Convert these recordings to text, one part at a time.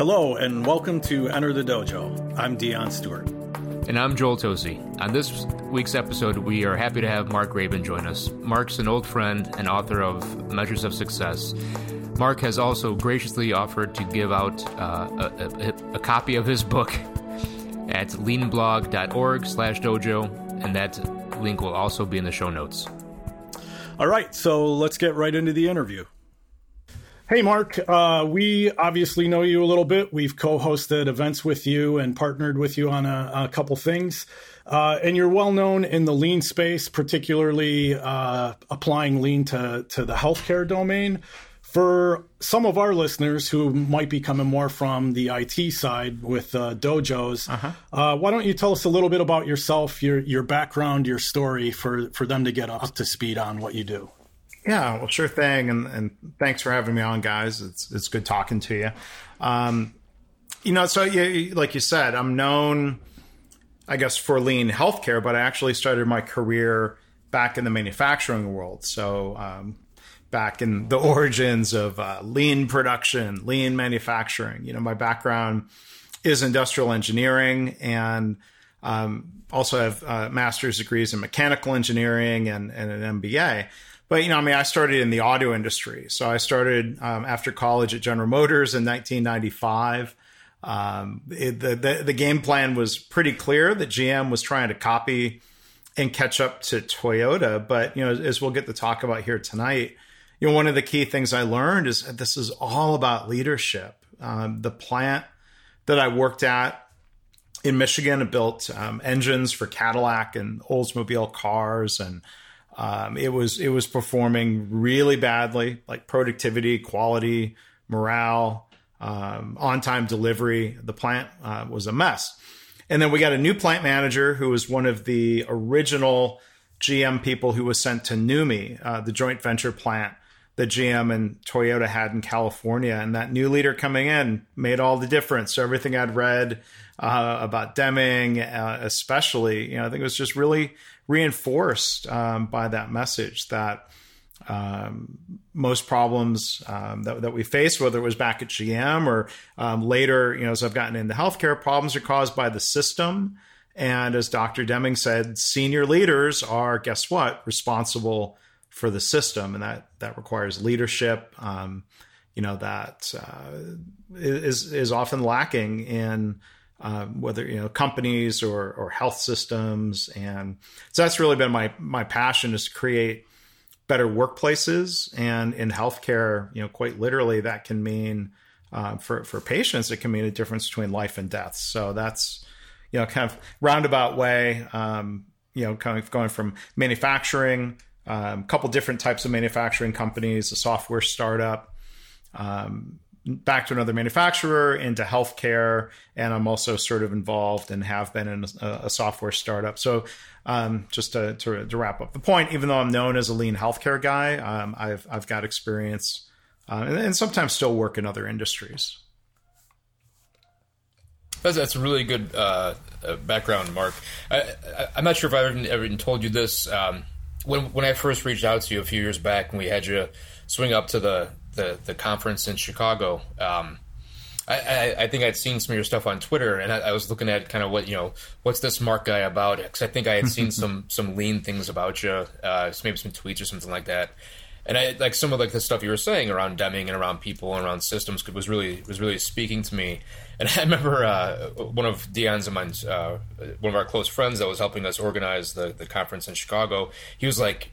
Hello, and welcome to Enter the Dojo. I'm Dion Stewart. And I'm Joel Tosi. On this week's episode, we are happy to have Mark Graban join us. Mark's an old friend and author of Measures of Success. Mark has also graciously offered to give out uh, a, a, a, copy of his book at leanblog.org slash dojo, and that link will also be in the show notes. All right, so let's get right into the interview. Hey, Mark. Uh, we obviously know you a little bit. We've co hosted events with you and partnered with you on a, a couple things. Uh, and you're well known in the lean space, particularly uh, applying lean to, to the healthcare domain. For some of our listeners who might be coming more from the IT side with uh, dojos, uh-huh. uh, why don't you tell us a little bit about yourself, your your background, your story, for for them to get up to speed on what you do? Yeah, well, sure thing, and and thanks for having me on, guys. It's it's good talking to you. Um, you know, so you, like you said, I'm known, I guess, for lean healthcare, but I actually started my career back in the manufacturing world. So um, back in the origins of uh, lean production, lean manufacturing. You know, my background is industrial engineering and um, also have uh, master's degrees in mechanical engineering and, and, an MBA. But, you know, I mean, I started in the auto industry. So I started um, after college at General Motors in 1995. Um, it, the, the, the game plan was pretty clear that GM was trying to copy and catch up to Toyota. But, you know, as we'll get to talk about here tonight, you know, one of the key things I learned is that this is all about leadership. Um, the plant that I worked at in Michigan built um, engines for Cadillac and Oldsmobile cars, and um, it was it was performing really badly, like productivity, quality, morale, um, on time delivery. The plant uh, was a mess. And then we got a new plant manager who was one of the original GM people who was sent to NUMMI, uh, the joint venture plant that GM and Toyota had in California. And that new leader coming in made all the difference. So everything I'd read uh, about Deming, uh, especially, you know, I think it was just really reinforced um, by that message that um, most problems um, that, that, we face, whether it was back at GM or um, later, you know, as I've gotten into healthcare, problems are caused by the system. And as Dr. Deming said, senior leaders are, guess what, responsible for the system, and that that requires leadership. Um, you know that uh, is is often lacking in uh, whether you know companies or or health systems, and so that's really been my my passion is to create better workplaces, and in healthcare, you know, quite literally that can mean uh, for for patients it can mean a difference between life and death. So that's you know kind of roundabout way. Um, you know, kind of going from manufacturing a um, couple different types of manufacturing companies, a software startup, um, back to another manufacturer, into healthcare, and I'm also sort of involved and have been in a, a software startup. So, um, just to, to, to, wrap up the point, even though I'm known as a lean healthcare guy, um, I've I've got experience uh, and, and, sometimes still work in other industries. That's, that's a really good uh, uh background, Mark. I, am not sure if I ever, ever told you this. Um, when when I first reached out to you a few years back, and we had you swing up to the the, the conference in Chicago. Um, I, I, I, think I'd seen some of your stuff on Twitter, and I, I, was looking at kind of what you know, what's this Mark guy about? Because I think I had seen some some lean things about you, uh, maybe some tweets or something like that. And I like some of like the stuff you were saying around Deming and around people and around systems was really was really speaking to me. And I remember uh, one of Dion's and mine's, uh, one of our close friends that was helping us organize the, the conference in Chicago. He was like,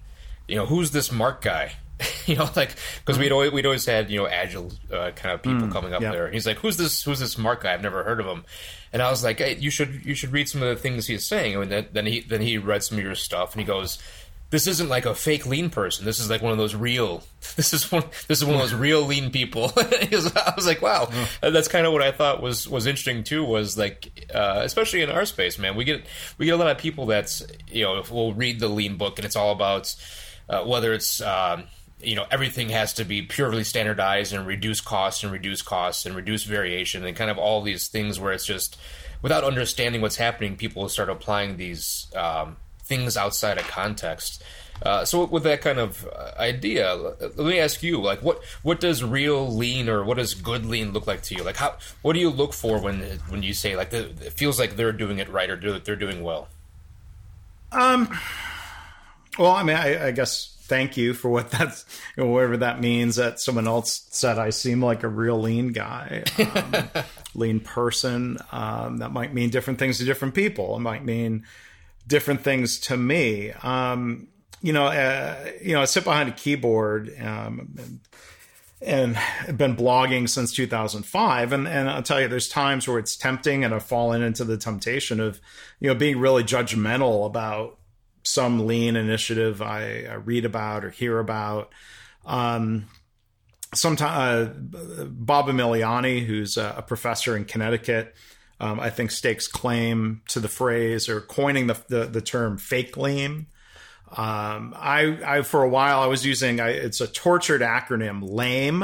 you know, who's this Mark guy? you know, like because we'd always we'd always had you know agile uh, kind of people mm, coming up there. He's like, who's this? Who's this Mark guy? I've never heard of him. And I was like, hey, you should you should read some of the things he's saying. And then, then he then he read some of your stuff, and he goes, this isn't like a fake lean person. This is like one of those real. This is one. This is one of those real lean people. I was like, wow, that's kind of what I thought was was interesting too. Was like, uh, especially in our space, man, we get we get a lot of people that's you know will read the lean book and it's all about uh, whether it's. Um, you know everything has to be purely standardized and reduce costs and reduce costs and reduce variation and kind of all these things where it's just without understanding what's happening people start applying these um, things outside of context. Uh, so with that kind of uh, idea, let me ask you, like, what what does real lean or what does good lean look like to you? Like, how what do you look for when when you say like the, it feels like they're doing it right or do, they're doing well? Um. Well, I mean, I, I guess thank you for what that's whatever that means that someone else said. I seem like a real lean guy um, lean person um, that might mean different things to different people. It might mean different things to me. Um, you know uh, you know i sit behind a keyboard um, and, and been blogging since 2005 and, and i'll tell you there's times where it's tempting and i've fallen into the temptation of you know being really judgmental about some lean initiative I, I read about or hear about. Um, sometimes uh, Bob Emiliani, who's a, a professor in Connecticut, um, I think stakes claim to the phrase or coining the the, the term fake lean. Um, I, I for a while I was using I, it's a tortured acronym lame,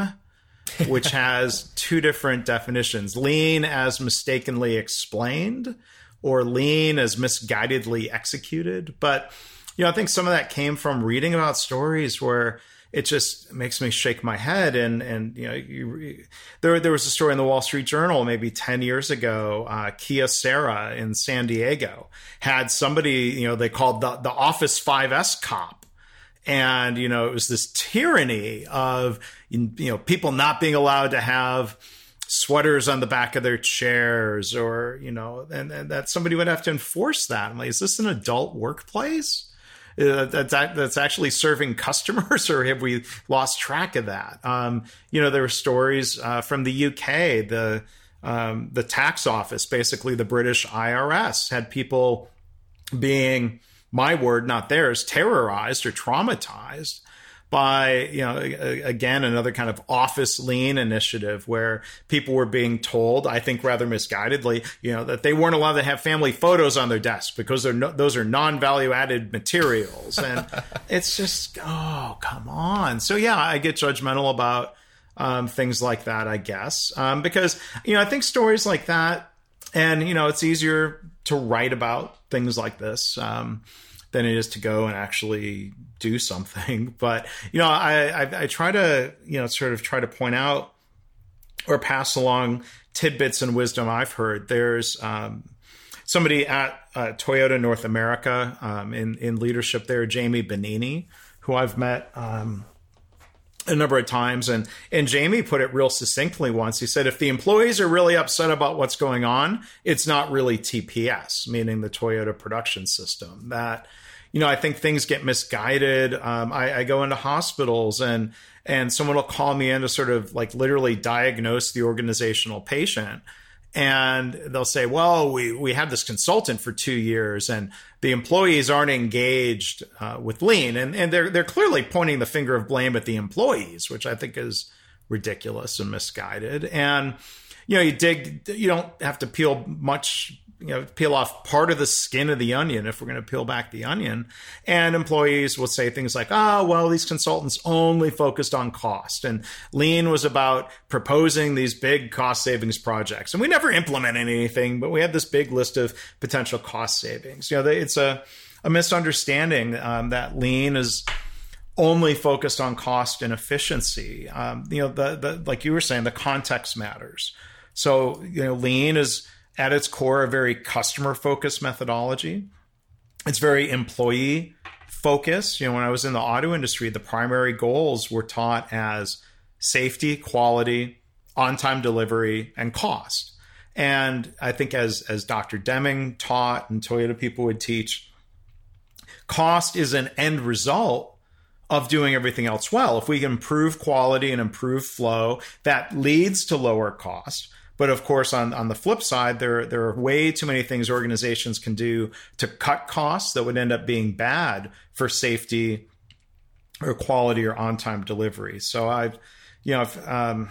which has two different definitions: lean as mistakenly explained, or lean as misguidedly executed. But you know, I think some of that came from reading about stories where it just makes me shake my head. And and you know, you, there there was a story in the Wall Street Journal maybe ten years ago. Uh, Kyocera in San Diego had somebody you know they called the the Office 5S cop, and you know it was this tyranny of you know people not being allowed to have sweaters on the back of their chairs or you know and, and that somebody would have to enforce that i'm like is this an adult workplace uh, that's actually serving customers, or have we lost track of that? Um, you know, there were stories uh, from the UK, the um, the tax office, basically the British IRS, had people being my word, not theirs, terrorized or traumatized by you know again another kind of office lean initiative where people were being told i think rather misguidedly you know that they weren't allowed to have family photos on their desk because they're no, those are non-value added materials. And it's just oh come on. So yeah i get judgmental about um, things like that i guess. Um, because you know i think stories like that and you know it's easier to write about things like this um, than it is to go and actually do something. But you know, I, I, I try to you know sort of try to point out or pass along tidbits and wisdom I've heard. There's um, somebody at uh, Toyota North America um, in in leadership there, Jamie Bonini, who I've met. Um, a number of times and and Jamie put it real succinctly once he said if the employees are really upset about what's going on it's not really TPS meaning the Toyota production system that you know, I think things get misguided. Um, I, I go into hospitals and and someone will call me in to sort of like literally diagnose the organizational patient and they'll say, "Well, we we had this consultant for two years, and the employees aren't engaged uh, with lean," and and they're they're clearly pointing the finger of blame at the employees, which I think is ridiculous and misguided. And you know, you dig, you don't have to peel much you know peel off part of the skin of the onion if we're going to peel back the onion. And employees will say things like oh well these consultants only focused on cost. And lean was about proposing these big cost savings projects. And we never implemented anything but we had this big list of potential cost savings. You know it's a, a misunderstanding um, that lean is only focused on cost and efficiency. Um, you know the, the like you were saying the context matters. So you know lean is at its core a very customer focused methodology. It's very employee focused. You know, when I was in the auto industry, the primary goals were taught as safety, quality, on time delivery, and cost. And I think as as Dr. Deming taught and Toyota people would teach, cost is an end result of doing everything else well. If we can improve quality and improve flow, that leads to lower cost. But of course, on, on the flip side, there, there are way too many things organizations can do to cut costs that would end up being bad for safety or quality or on time delivery. So I've, you know, um,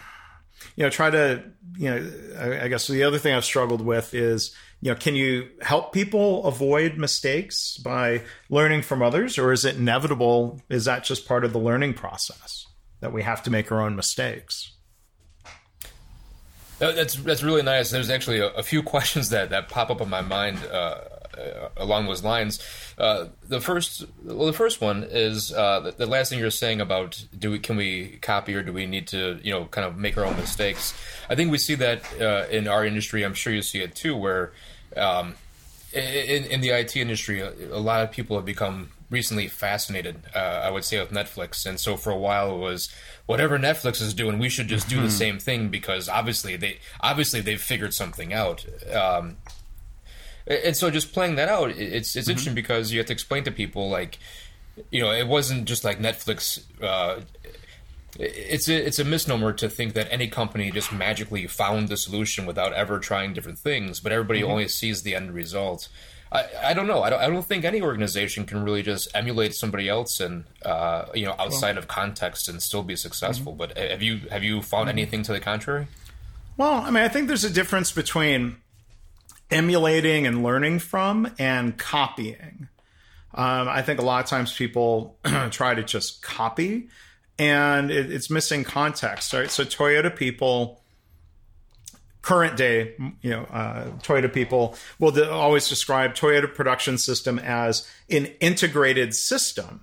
you know, try to, you know, I, I guess the other thing I've struggled with is, you know, can you help people avoid mistakes by learning from others, or is it inevitable? Is that just part of the learning process that we have to make our own mistakes? That's that's really nice. There's actually a, a, few questions that, that pop up in my mind uh, uh, along those lines. Uh, the first, well, the first one is uh, the, the, last thing you're saying about do we can we copy or do we need to you know kind of make our own mistakes? I think we see that uh, in our industry. I'm sure you see it too, where um, in, in the IT industry, a, a lot of people have become recently fascinated, uh, I would say, with Netflix. And so for a while it was whatever Netflix is doing, we should just do the mm-hmm. same thing because obviously they obviously they've figured something out. Um, and so just playing that out, it's it's mm-hmm. interesting because you have to explain to people like, you know, it wasn't just like Netflix. Uh, it's a it's a misnomer to think that any company just magically found the solution without ever trying different things, but everybody mm-hmm. only sees the end result. I, I don't know. I don't, I don't think any organization can really just emulate somebody else and uh, you know outside well, of context and still be successful. Mm-hmm. But have you have you found mm-hmm. anything to the contrary? Well, I mean, I think there's a difference between emulating and learning from and copying. Um, I think a lot of times people try to just copy, and it, it's missing context. Right. So Toyota people current day, you know, uh, Toyota people will de- always describe Toyota production system as an integrated system.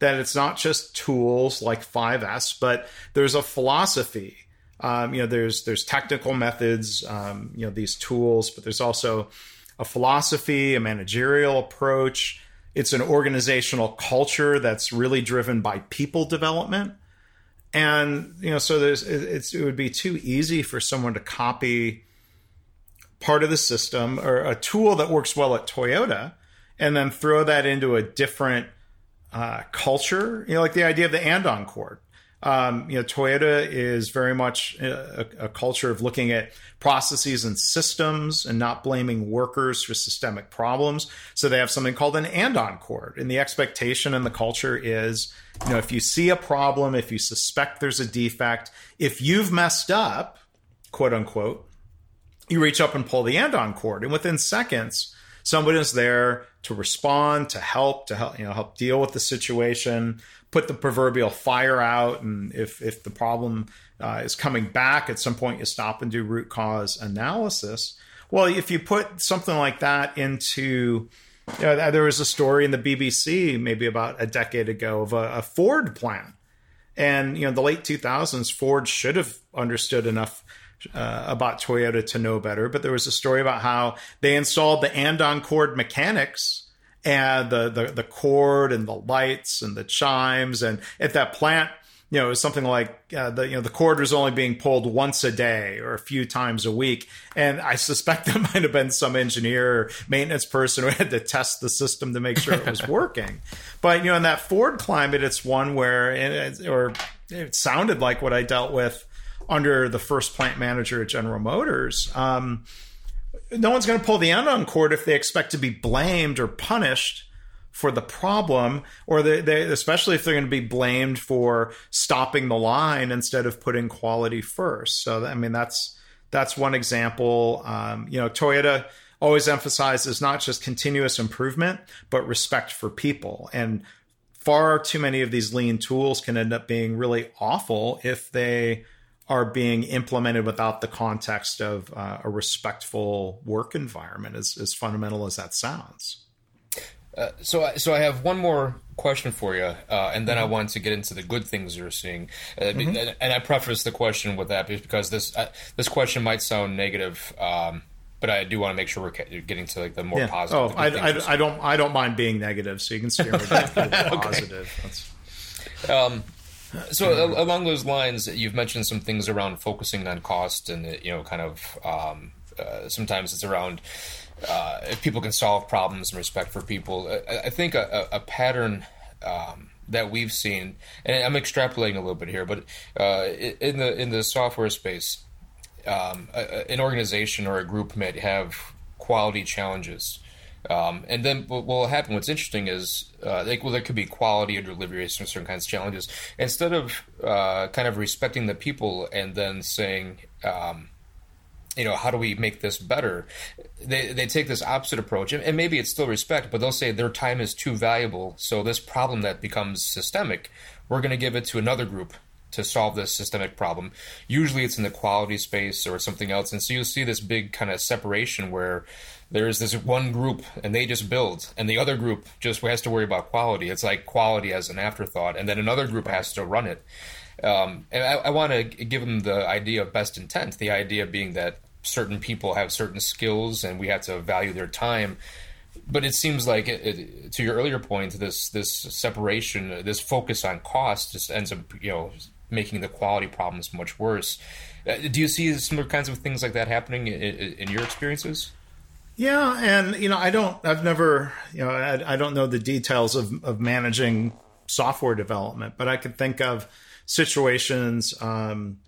That it's not just tools like 5S, but there's a philosophy. Um, you know, there's there's technical methods, um, you know, these tools, but there's also a philosophy, a managerial approach. It's an organizational culture that's really driven by people development and you know so there's it's it would be too easy for someone to copy part of the system or a tool that works well at Toyota and then throw that into a different uh, culture. You know like the idea of the andon cord um, you know toyota is very much a, a, culture of looking at processes and systems and not blaming workers for systemic problems. So they have something called an andon cord. And the expectation and the culture is you know, if you see a problem, if you suspect there's a defect, if you've messed up, quote unquote, you reach up and pull the andon cord, and within seconds, somebody is there to respond, to help, to help, you know, help deal with the situation, put the proverbial fire out, and if if the problem uh, is coming back, at some point you stop and do root cause analysis. Well, if you put something like that into you know, there was a story in the BBC maybe about a decade ago of a, a Ford plant, and you know, the late 2000s, Ford should have understood enough uh, about Toyota to know better. But there was a story about how they installed the andon cord mechanics and the, the the cord and the lights and the chimes, and at that plant you know, it was something like uh, the you know the cord was only being pulled once a day or a few times a week, and I suspect there might have been some engineer or maintenance person who had to test the system to make sure it was working. but you know, in that Ford climate, it's one where it, or it sounded like what I dealt with under the first plant manager at General Motors. Um, no one's going to pull the andon cord if they expect to be blamed or punished for the problem, or they, they, especially if they're going to be blamed for stopping the line instead of putting quality first. So, I mean, that's that's one example. Um, you know, Toyota always emphasizes not just continuous improvement, but respect for people. And far too many of these lean tools can end up being really awful if they are being implemented without the context of uh, a respectful work environment, as, as fundamental as that sounds. Uh, so, I, so I have one more question for you, uh, and then mm-hmm. I want to get into the good things you're seeing. Uh, mm-hmm. And I preface the question with that because this uh, this question might sound negative, um, but I do want to make sure we're getting to like the more yeah. positive. Oh, I, I, I, don't I don't mind being negative, so you can steer me back to the positive. Um, so along those lines, you've mentioned some things around focusing on cost, and you know, kind of um, uh, sometimes it's around uh, if people can solve problems and respect for people. I, I think a, a pattern um, that we've seen, and I'm extrapolating a little bit here, but uh, in the in the software space, um, a, an organization or a group might have quality challenges. Um, and then what will happen? What's interesting is, uh, well, there could be quality or delivery or certain kinds of challenges. Instead of uh, kind of respecting the people and then saying, um, you know, how do we make this better? They they take this opposite approach, and, maybe it's still respect, but they'll say their time is too valuable. So this problem that becomes systemic, we're going to give it to another group to solve this systemic problem. Usually it's in the quality space or something else. And so you'll see this big kind of separation where there's this one group and they just build and the other group just has to worry about quality. It's like quality as an afterthought. And then another group has to run it. Um, and I, I want to give them the idea of best intent, the idea being that certain people have certain skills and we have to value their time but it seems like it, it, to your earlier point this this separation this focus on cost just ends up you know making the quality problems much worse uh, do you see similar kinds of things like that happening in, in, your experiences yeah and you know i don't i've never you know i, I don't know the details of, of managing software development but i could think of situations um,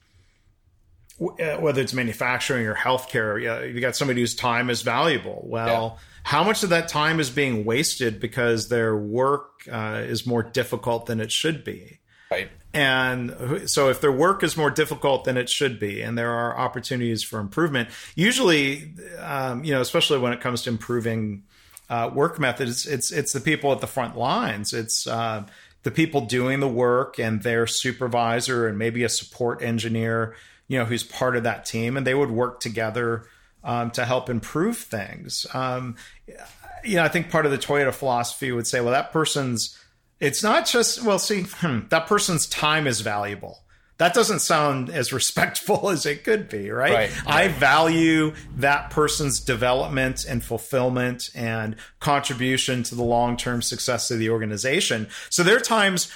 uh, whether it's manufacturing or healthcare, you got somebody whose time is valuable. Well, yeah. how much of that time is being wasted because their work uh, is more difficult than it should be? Right. And so, if their work is more difficult than it should be, and there are opportunities for improvement, usually, um, you know, especially when it comes to improving uh, work methods, it's it's the people at the front lines. It's uh, the people doing the work and their supervisor and maybe a support engineer you know, who's part of that team, and they would work together um, to help improve things. Um, you know, I think part of the Toyota philosophy would say, well, that person's, it's not just, well, see, hmm, that person's time is valuable. That doesn't sound as respectful as it could be, right? right, right. I value that person's development and fulfillment and contribution to the long term success of the organization. So there are times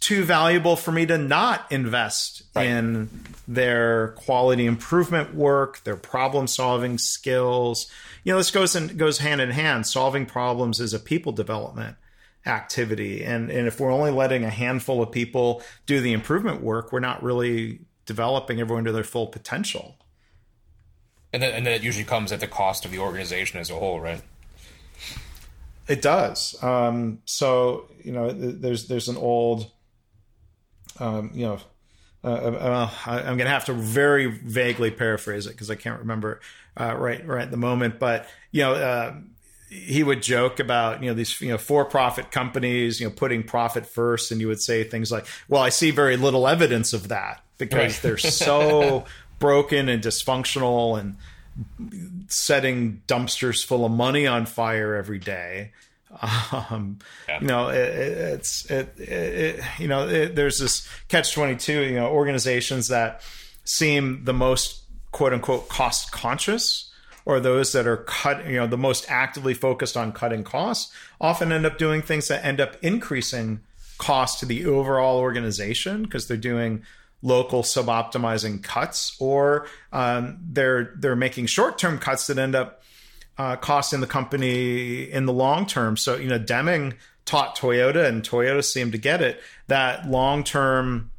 too valuable for me to not invest right. in their quality improvement work, their problem solving skills. You know, this goes and goes hand in hand. Solving problems is a people development activity. And and if we're only letting a handful of people do the improvement work, we're not really developing everyone to their full potential. And then, and then it usually comes at the cost of the organization as a whole, right? It does. Um, so you know, there's there's an old, um, you know, uh, uh, I, am going to have to very vaguely paraphrase it because I can't remember uh, right right at the moment. But you know, uh, he would joke about you know these you know for-profit companies you know putting profit first, and you would say things like, "Well, I see very little evidence of that because right. they're so broken and dysfunctional and." setting dumpsters full of money on fire every day. Um, yeah. You know, it, it's it, it, you know there's this catch twenty two. You know, organizations that seem the most quote unquote cost conscious or those that are cut you know the most actively focused on cutting costs often end up doing things that end up increasing cost to the overall organization because they're doing local sub-optimizing cuts, or um, they're they're making short term cuts that end up uh, costing the company in the long term. So you know, Deming taught Toyota, and Toyota seemed to get it that long term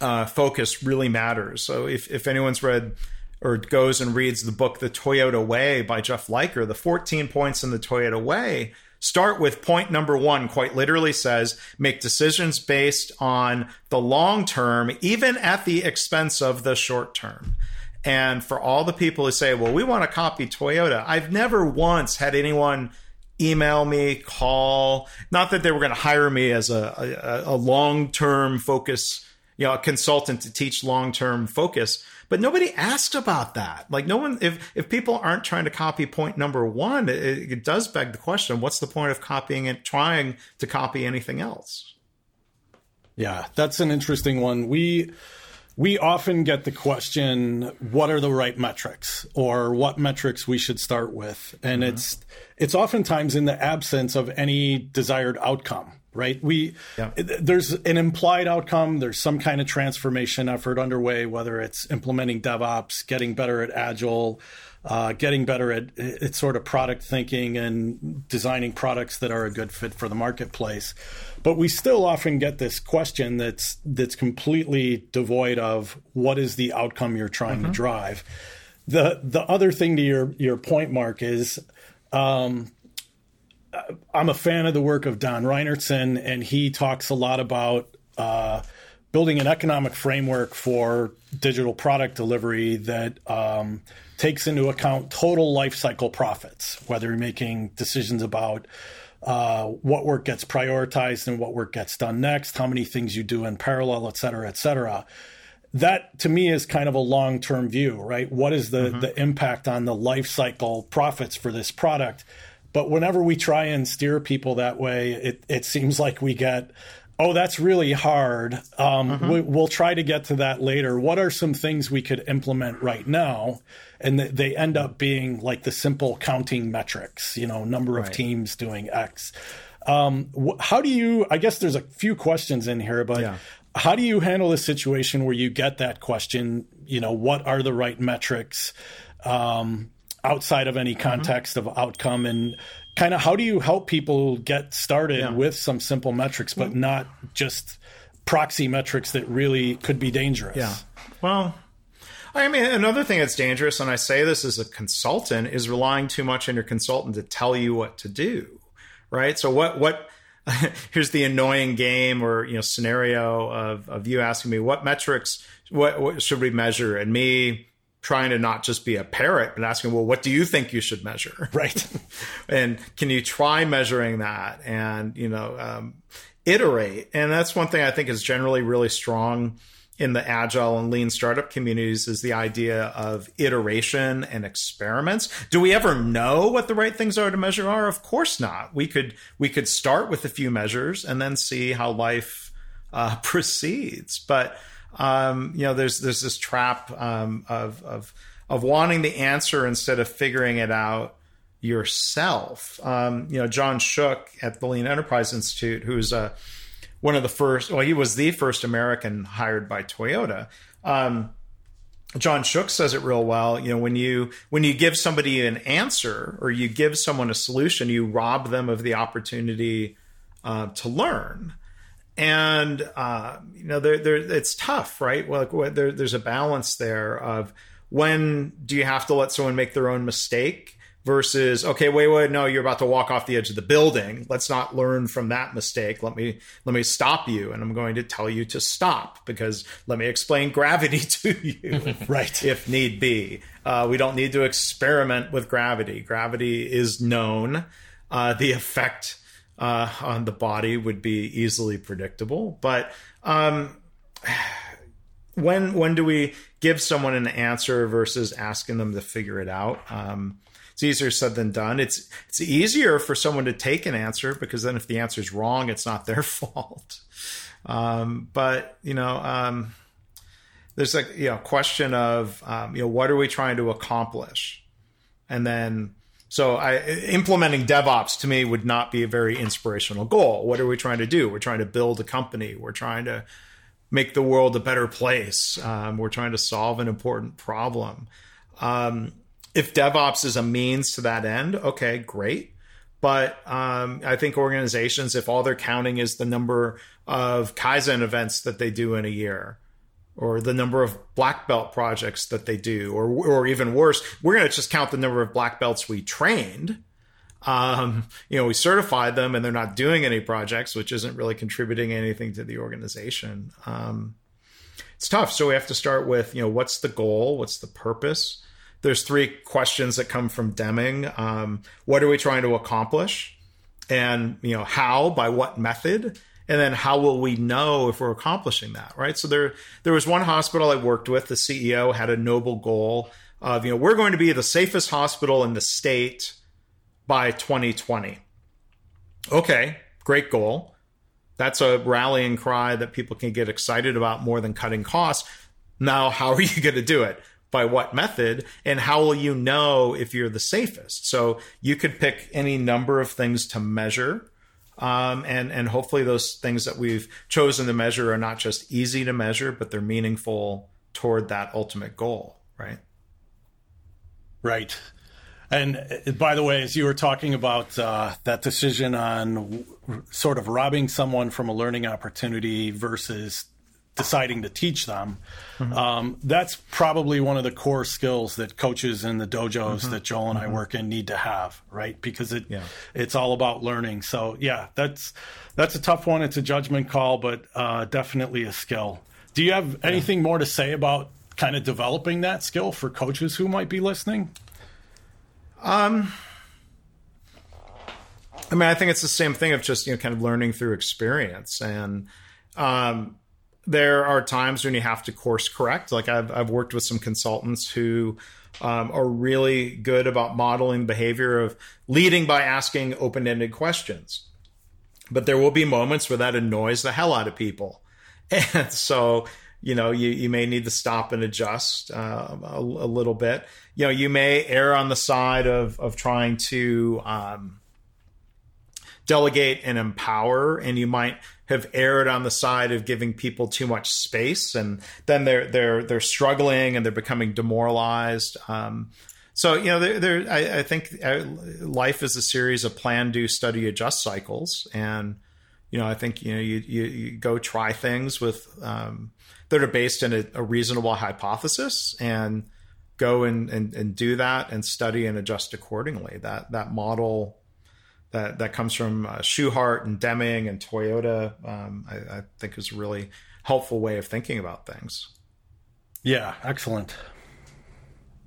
uh, focus really matters. So if if anyone's read or goes and reads the book The Toyota Way by Jeff Liker, the 14 points in the Toyota Way Start with point number one, quite literally says make decisions based on the long term, even at the expense of the short term. And for all the people who say, well, we want to copy Toyota, I've never once had anyone email me, call, not that they were going to hire me as a, a, a long term focus, you know, a consultant to teach long term focus, but nobody asked about that. Like no one, if if people aren't trying to copy point number one, it, it does beg the question: What's the point of copying it? Trying to copy anything else? Yeah, that's an interesting one. We we often get the question what are the right metrics or what metrics we should start with and mm-hmm. it's it's oftentimes in the absence of any desired outcome right? We yeah. there's an implied outcome. There's some kind of transformation effort underway, whether it's implementing DevOps, getting better at Agile, uh, getting better at, at sort of product thinking and designing products that are a good fit for the marketplace. But we still often get this question that's that's completely devoid of what is the outcome you're trying mm-hmm. to drive. The the other thing to your your point, Mark, is um, I'm a fan of the work of Don Reinertsen, and he talks a lot about uh, building an economic framework for digital product delivery that um, takes into account total life cycle profits, whether you're making decisions about uh, what work gets prioritized and what work gets done next, how many things you do in parallel, et cetera, et cetera. That to me is kind of a long term view, right? What is the, mm-hmm. the impact on the life cycle profits for this product? But whenever we try and steer people that way, it, it seems like we get, oh, that's really hard. Um, mm-hmm. we, will try to get to that later. What are some things we could implement right now? And they end up being like the simple counting metrics, you know, number of right. teams doing X. Um, how do you, I guess there's a few questions in here, but yeah. how do you handle a situation where you get that question, you know, what are the right metrics? Um, outside of any mm-hmm. context mm-hmm. of outcome and kind of how do you help people get started yeah. with some simple metrics but not just proxy metrics that really could be dangerous yeah well I mean, another thing that's dangerous, and I say this as a consultant, is relying too much on your consultant to tell you what to do, right? So what what here's the annoying game or you know scenario of of you asking me what metrics what, what should we measure, and me trying to not just be a parrot, but asking, well, what do you think you should measure? Right. and can you try measuring that and, you know, um, iterate? And that's one thing I think is generally really strong in the agile and lean startup communities is the idea of iteration and experiments. Do we ever know what the right things are to measure are? Of course not. We could we could start with a few measures and then see how life uh, proceeds. But um, you know, there's there's this trap um, of of of wanting the answer instead of figuring it out yourself. Um, you know, John Shook at the Lean Enterprise Institute, who's uh, one of the first, well, he was the first American hired by Toyota. Um, John Shook says it real well. You know, when you when you give somebody an answer or you give someone a solution, you rob them of the opportunity uh, to learn and uh, you know, there, there, it's tough, right? Well, there, there's a balance there of when do you have to let someone make their own mistake versus okay, wait, wait, no, you're about to walk off the edge of the building. Let's not learn from that mistake. Let me let me stop you, and I'm going to tell you to stop because let me explain gravity to you, right? If need be, uh, we don't need to experiment with gravity. Gravity is known. Uh, the effect uh, on the body would be easily predictable. But um, when when do we give someone an answer versus asking them to figure it out? Um, it's easier said than done. It's it's easier for someone to take an answer because then if the answer is wrong, it's not their fault. Um, but you know, um, there's a you know question of um, you know what are we trying to accomplish, and then so I, implementing DevOps to me would not be a very inspirational goal. What are we trying to do? We're trying to build a company. We're trying to make the world a better place. Um, we're trying to solve an important problem. Um, if DevOps is a means to that end, okay, great. But um, I think organizations, if all they're counting is the number of Kaizen events that they do in a year, or the number of black belt projects that they do, or or even worse, we're going to just count the number of black belts we trained. Um, you know, we certified them, and they're not doing any projects, which isn't really contributing anything to the organization. Um, it's tough. So we have to start with, you know, what's the goal? What's the purpose? There's three questions that come from Deming. Um, what are we trying to accomplish? And you know, how? By what method? And then how will we know if we're accomplishing that right? So there there was one hospital i worked with the ceo had a noble goal of you know we're going to be the safest hospital in the state by 2020 okay great goal. That's a rallying cry that people can get excited about more than cutting costs. Now how are you going to do it? By what method? And how will you know if you're the safest? So you could pick any number of things to measure um, and and hopefully those things that we've chosen to measure are not just easy to measure, but they're meaningful toward that ultimate goal, right? Right. And uh, by the way, as you were talking about uh, that decision on sort of robbing someone from a learning opportunity versus deciding to teach them. Mm-hmm. Um, that's probably one of the core skills that coaches in the dojos mm-hmm. that Joel and mm-hmm. I work in need to have, right? Because it yeah. it's all about learning. So yeah, that's that's a tough one. It's a judgment call, but uh, definitely a skill. Do you have anything yeah. more to say about kind of developing that skill for coaches who might be listening? Um. I mean, I think it's the same thing of just you know kind of learning through experience, and um, there are times when you have to course correct. Like I've I've worked with some consultants who um, are really good about modeling behavior of leading by asking open ended questions, but there will be moments where that annoys the hell out of people, and so you know you, you may need to stop and adjust uh, a, a, little bit. You know you may err on the side of of trying to um, delegate and empower and you might have erred on the side of giving people too much space and then they're they're they're struggling and they're becoming demoralized um, so you know I, I, think uh, life is a series of plan do study adjust cycles and you know i think you know you you, you go try things with um, that are based in a, a reasonable hypothesis and go and, and, and do that and study and adjust accordingly. That that model that that comes from uh, Shewhart and Deming and Toyota, um, I, I, think is a really helpful way of thinking about things. Yeah, excellent.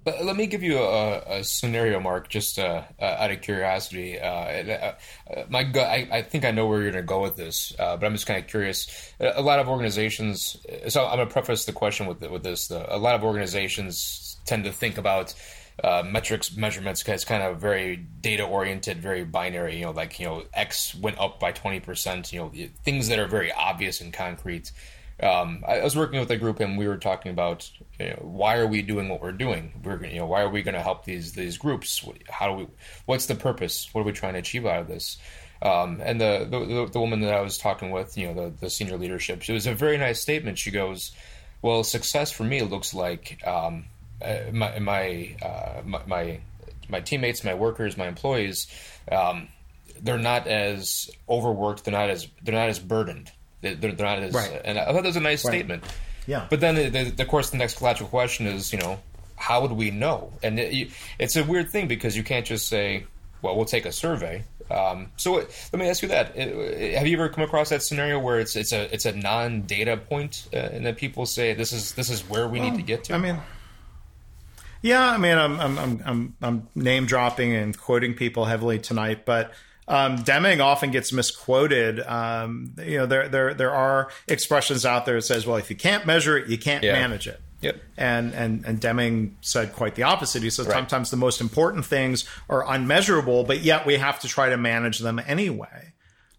Let me give you a, a scenario, Mark, just uh, uh, out of curiosity. Uh, uh, uh my gut, I, I, think I know where you're going to go with this, uh, but I'm just kind of curious. A lot of organizations. So I'm going to preface the question with with this. The, a lot of organizations tend to think about metrics measurements as kind of very data oriented, very binary. You know, like you know, X went up by twenty percent. You know, things that are very obvious and concrete um, I was working with a group and we were talking about you know, why are we doing what we're doing? We're you know why are we going to help these these groups? How do we? What's the purpose? What are we trying to achieve out of this? Um, and the, the, the woman that I was talking with, you know, the, the senior leadership, she was a very nice statement. She goes, "Well, success for me looks like um, uh, my my, uh, my, my my teammates, my workers, my employees." Um, they're not as overworked. They're not as they're not as burdened. They're, they're not as, right. and I thought that was a nice right. statement. Yeah. But then, the, the, of course, the next logical question is, you know, how would we know? And it, it's a weird thing because you can't just say, well, we'll take a survey. Um, so let me ask you that: Have you ever come across that scenario where it's it's a it's a non data point, uh, and that people say this is this is where we well, need to get to? I mean, yeah, I mean, I'm I'm I'm I'm name dropping and quoting people heavily tonight, but um, Deming often gets misquoted. Um, you know, there there there are expressions out there that says, "Well, if you can't measure it, you can't yeah. manage it." Yep. And and and Deming said quite the opposite. He said right. sometimes the most important things are unmeasurable, but yet we have to try to manage them anyway.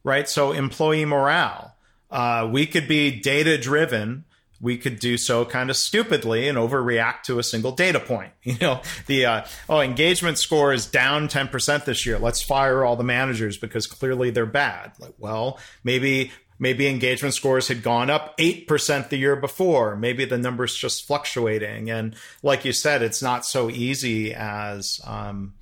Right. So employee morale. Uh, we could be data driven we could do so kind of stupidly and overreact to a single data point. You know, the uh, oh engagement score is down ten percent this year. Let's fire all the managers because clearly they're bad. Like, well, maybe maybe engagement scores had gone up eight percent the year before. Maybe the number's just fluctuating. And like you said, it's not so easy as um,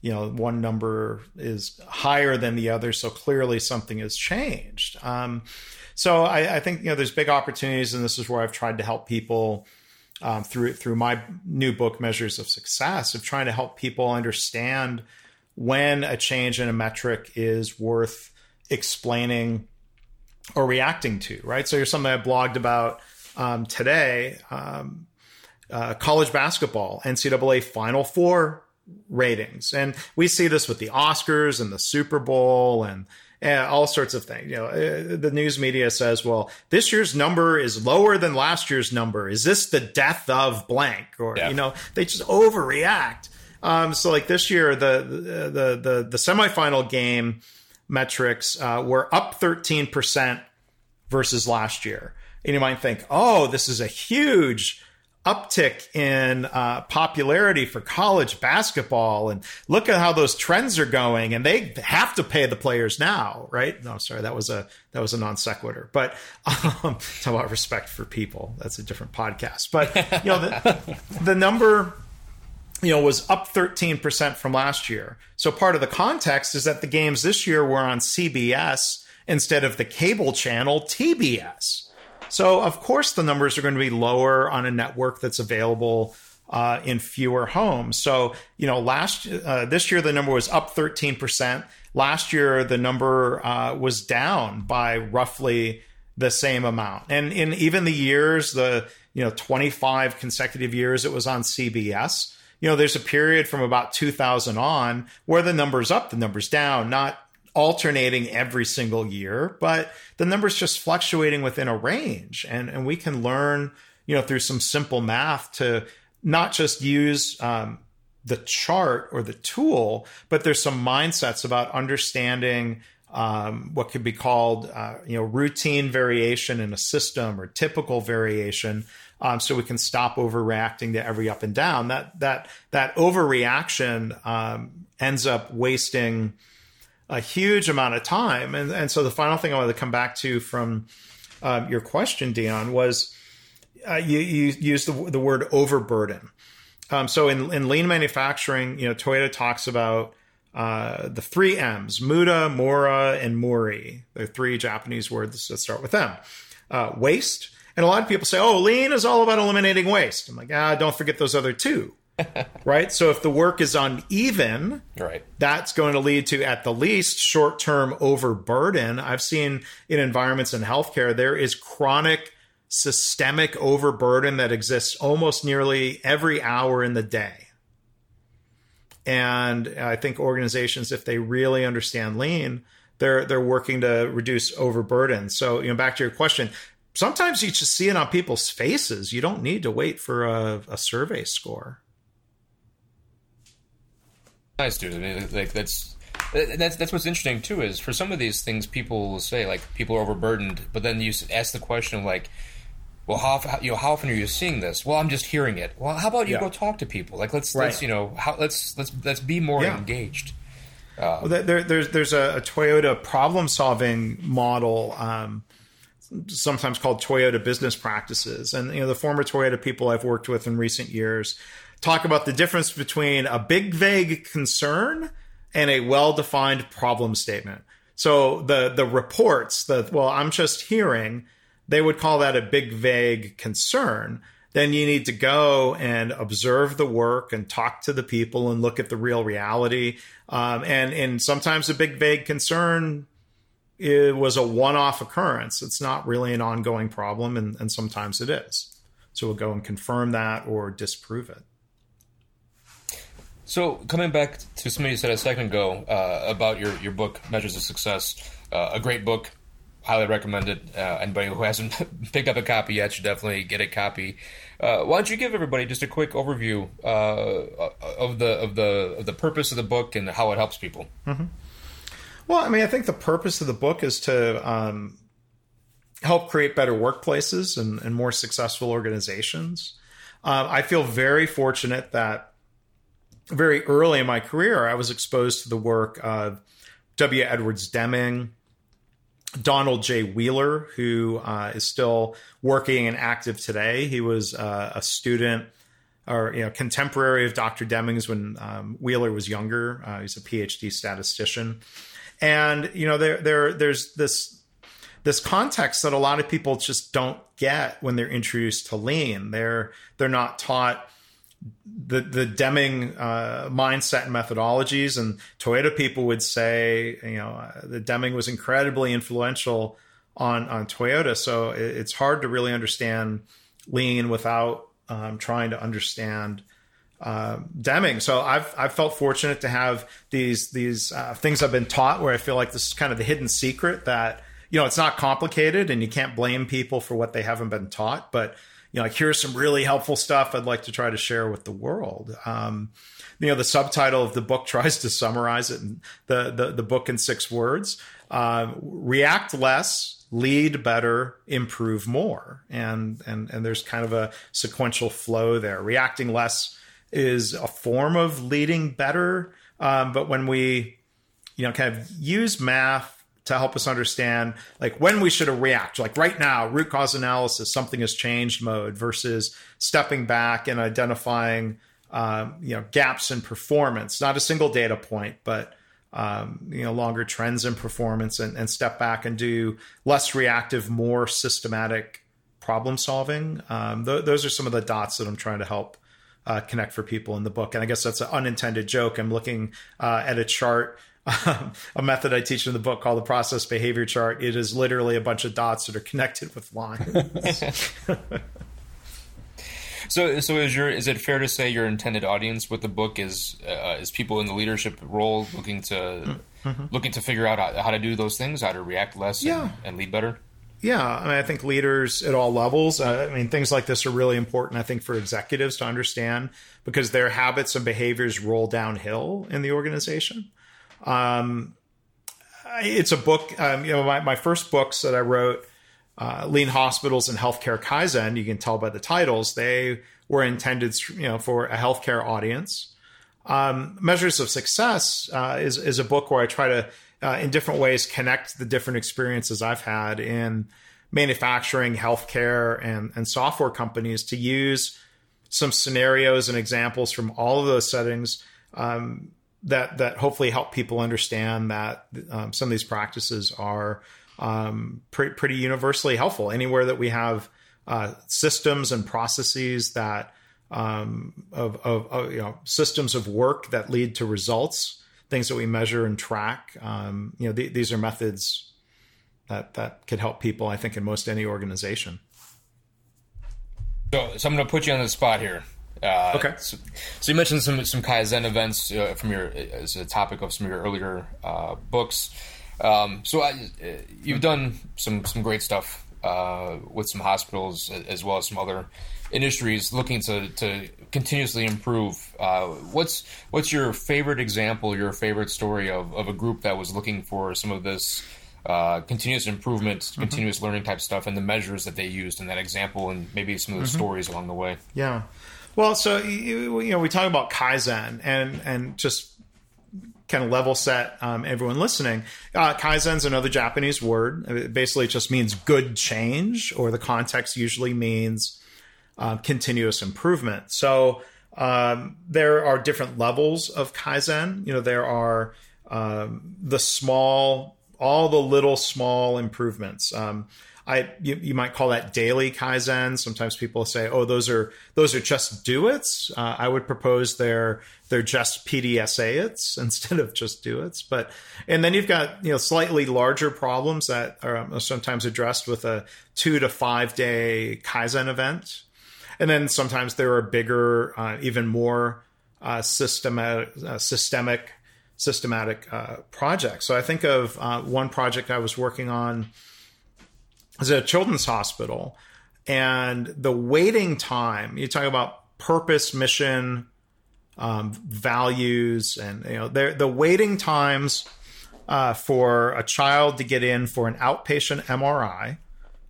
you know one number is higher than the other, so clearly something has changed. Um, so I, I, think you know there's big opportunities, and this is where I've tried to help people um, through through my new book, Measures of Success, of trying to help people understand when a change in a metric is worth explaining or reacting to. Right. So here's something I blogged about um, today. Um, uh, college basketball, NCAA Final Four ratings, and we see this with the Oscars and the Super Bowl and and all sorts of things. You know, uh, the news media says, "Well, this year's number is lower than last year's number. Is this the death of blank?" Or yeah. you know, they just overreact. Um, so, like this year, the the the the semifinal game metrics uh, were up thirteen percent versus last year, and you might think, "Oh, this is a huge." Uptick in uh, popularity for college basketball. And look at how those trends are going. And they have to pay the players now right? No sorry. That was a that was a non sequitur. But um, talk about respect for people? That's a different podcast. But you know the, the number you know was up 13% from last year. So part of the context is that the games this year were on cbs instead of the cable channel tbs so, of course, the numbers are going to be lower on a network that's available uh, in fewer homes. So, you know, last uh, this year the number was up 13%. Last year the number uh, was down by roughly the same amount. And in even the years, the you know 25 consecutive years it was on CBS. You know, there's a period from about 2000 on where the number's up, the number's down, not alternating every single year, but the numbers just fluctuating within a range. And, and we can learn, you know, through some simple math to not just use um, the chart or the tool, but there's some mindsets about understanding um, what could be called, uh, you know, routine variation in a system or typical variation. Um, so we can stop overreacting to every up and down. That that that overreaction um, ends up wasting a huge amount of time. And and so the final thing I wanted to come back to from um, your question, Dion, was uh, you, you used the, the word overburden. Um, so in, in lean manufacturing, you know, Toyota talks about uh, the three M's: Muda, Mura, and Muri. They're three Japanese words that start with M. Uh, waste, and a lot of people say, "Oh, lean is all about eliminating waste." I'm like, ah, don't forget those other two. Right. So if the work is uneven, right, that's going to lead to, at the least, short-term overburden. I've seen in environments in healthcare there is chronic systemic overburden that exists almost nearly every hour in the day. And I think organizations, if they really understand lean, they're they're working to reduce overburden. So, you know, back to your question, sometimes you just see it on people's faces. You don't need to wait for a, a survey score. Nice, dude. I mean, like that's that's that's what's interesting too. Is for some of these things, people will say like people are overburdened, but then you ask the question of like, well, how you know how often are you seeing this? Well, I'm just hearing it. Well, how about you yeah. go talk to people? Like let's right. let's you know how let's let's let's be more yeah. engaged. Uh, well, there, there's there's a, a Toyota problem solving model, um, sometimes called Toyota business practices, and you know the former Toyota people I've worked with in recent years talk about the difference between a big vague concern and a well defined problem statement. So the the reports that well I'm just hearing they would call that a big, vague concern. Then you need to go and observe the work and talk to the people and look at the real reality. Um, and and sometimes a big, vague concern it was a one-off occurrence. It's not really an ongoing problem, and, and sometimes it is. So we'll go and confirm that or disprove it. So coming back to something you said a second ago uh, about your, your book, Measures of Success, uh, a great book, highly recommend it. Uh, anybody who hasn't picked up a copy yet should definitely get a copy. Uh, why don't you give everybody just a quick overview uh, of the of the of the purpose of the book and how it helps people? Mm-hmm. Well, I mean, I think the purpose of the book is to um, help create better workplaces and, and more successful organizations. Uh, I feel very fortunate that very early in my career, I was exposed to the work of W. Edwards Deming, Donald J. Wheeler, who uh, is still working and active today. He was uh, a student or you know contemporary of Dr. Deming's when um, Wheeler was younger. Uh, he's a PhD statistician, and you know there there there's this this context that a lot of people just don't get when they're introduced to lean. They're they're not taught the the Deming uh, mindset and methodologies, and Toyota people would say, you know, uh, the Deming was incredibly influential on on Toyota. So it, it's hard to really understand lean without um, trying to understand uh, Deming. So I've I've felt fortunate to have these these uh, things I've been taught where I feel like this is kind of the hidden secret that you know it's not complicated and you can't blame people for what they haven't been taught, but you know, like here's some really helpful stuff I'd like to try to share with the world. Um, you know, the subtitle of the book tries to summarize it in the, the, the book in six words. Uh, react less, lead better, improve more. And, and, and there's kind of a sequential flow there. Reacting less is a form of leading better. Um, but when we, you know, kind of use math to help us understand like when we should react like right now root cause analysis something has changed mode versus stepping back and identifying um, you know gaps in performance. Not a single data point but um, you know longer trends in performance and, and, step back and do less reactive more systematic problem solving. Um, th- those are some of the dots that i'm trying to help uh, connect for people in the book. And i guess that's an unintended joke. I'm looking uh, at a chart a method I teach in the book called the process behavior chart. It is literally a bunch of dots that are connected with lines. so, so is your is it fair to say your intended audience with the book is uh, is people in the leadership role looking to mm-hmm. looking to figure out how, how, to do those things, how to react less yeah. and, and lead better? Yeah, I mean, I think leaders at all levels. Uh, I mean, things like this are really important. I think for executives to understand because their habits and behaviors roll downhill in the organization. Um, it's a book. Um, you know, my, my first books that I wrote, uh, Lean Hospitals and Healthcare Kaizen. You can tell by the titles they were intended, you know, for a healthcare audience. Um, Measures of Success uh, is is a book where I try to uh, in different ways connect the different experiences I've had in manufacturing, healthcare, and, and software companies to use some scenarios and examples from all of those settings um, that that hopefully help people understand that um, some of these practices are um, pre- pretty universally helpful anywhere that we have uh, systems and processes that um, of, of, of, you know systems of work that lead to results things that we measure and track. Um, you know, th- these are methods that that could help people. I think in most any organization. So, so I'm going to put you on the spot here. Uh, okay. So, so, you mentioned some some Kaizen events uh, from your as a topic of some of your earlier uh, books. Um, so I, you've done some some great stuff uh, with some hospitals as well as some other industries looking to, to continuously improve. Uh, what's what's your favorite example, your favorite story of, of a group that was looking for some of this uh, continuous improvement, mm-hmm. continuous learning type stuff, and the measures that they used in that example, and maybe some of the mm-hmm. stories along the way? Yeah. Well, so you know, we talk about kaizen, and and just kind of level set um, everyone listening. Uh, Kaizen's another Japanese word. It basically, just means good change, or the context usually means uh, continuous improvement. So um, there are different levels of Kaizen. You know, there are um, the small, all the little small improvements. Um, I you, you, might call that daily kaizen. Sometimes people say, "Oh, those are those are just do its." Uh, I would propose they're they're just PDSA its instead of just do its. But and then you've got you know slightly larger problems that are sometimes addressed with a two to five day kaizen event, and then sometimes there are bigger, uh, even more uh, systematic uh, systemic systematic uh, projects. So I think of uh, one project I was working on is a children's hospital, and the waiting time. You talk about purpose, mission, um, values, and you know the waiting times uh, for a child to get in for an outpatient MRI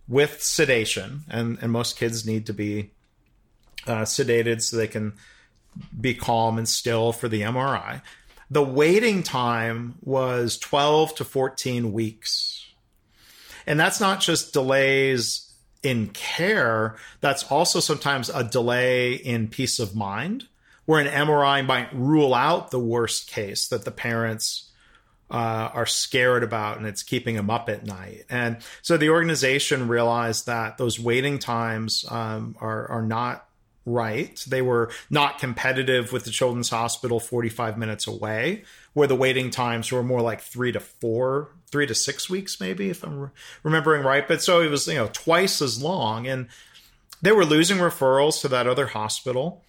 with sedation, and and most kids need to be uh, sedated so they can be calm and still for the MRI. The waiting time was 12 to 14 weeks and that's not just delays in care, that's also sometimes a delay in peace of mind, where an MRI might rule out the worst case that the parents uh, are scared about and it's keeping them up at night. And so the organization realized that those waiting times um, are, are not right. They were not competitive with the Children's Hospital 45 minutes away, where the waiting times were more like three to four three to six weeks, maybe if I'm remembering right. But so it was you know twice as long, and they were losing referrals to that other hospital.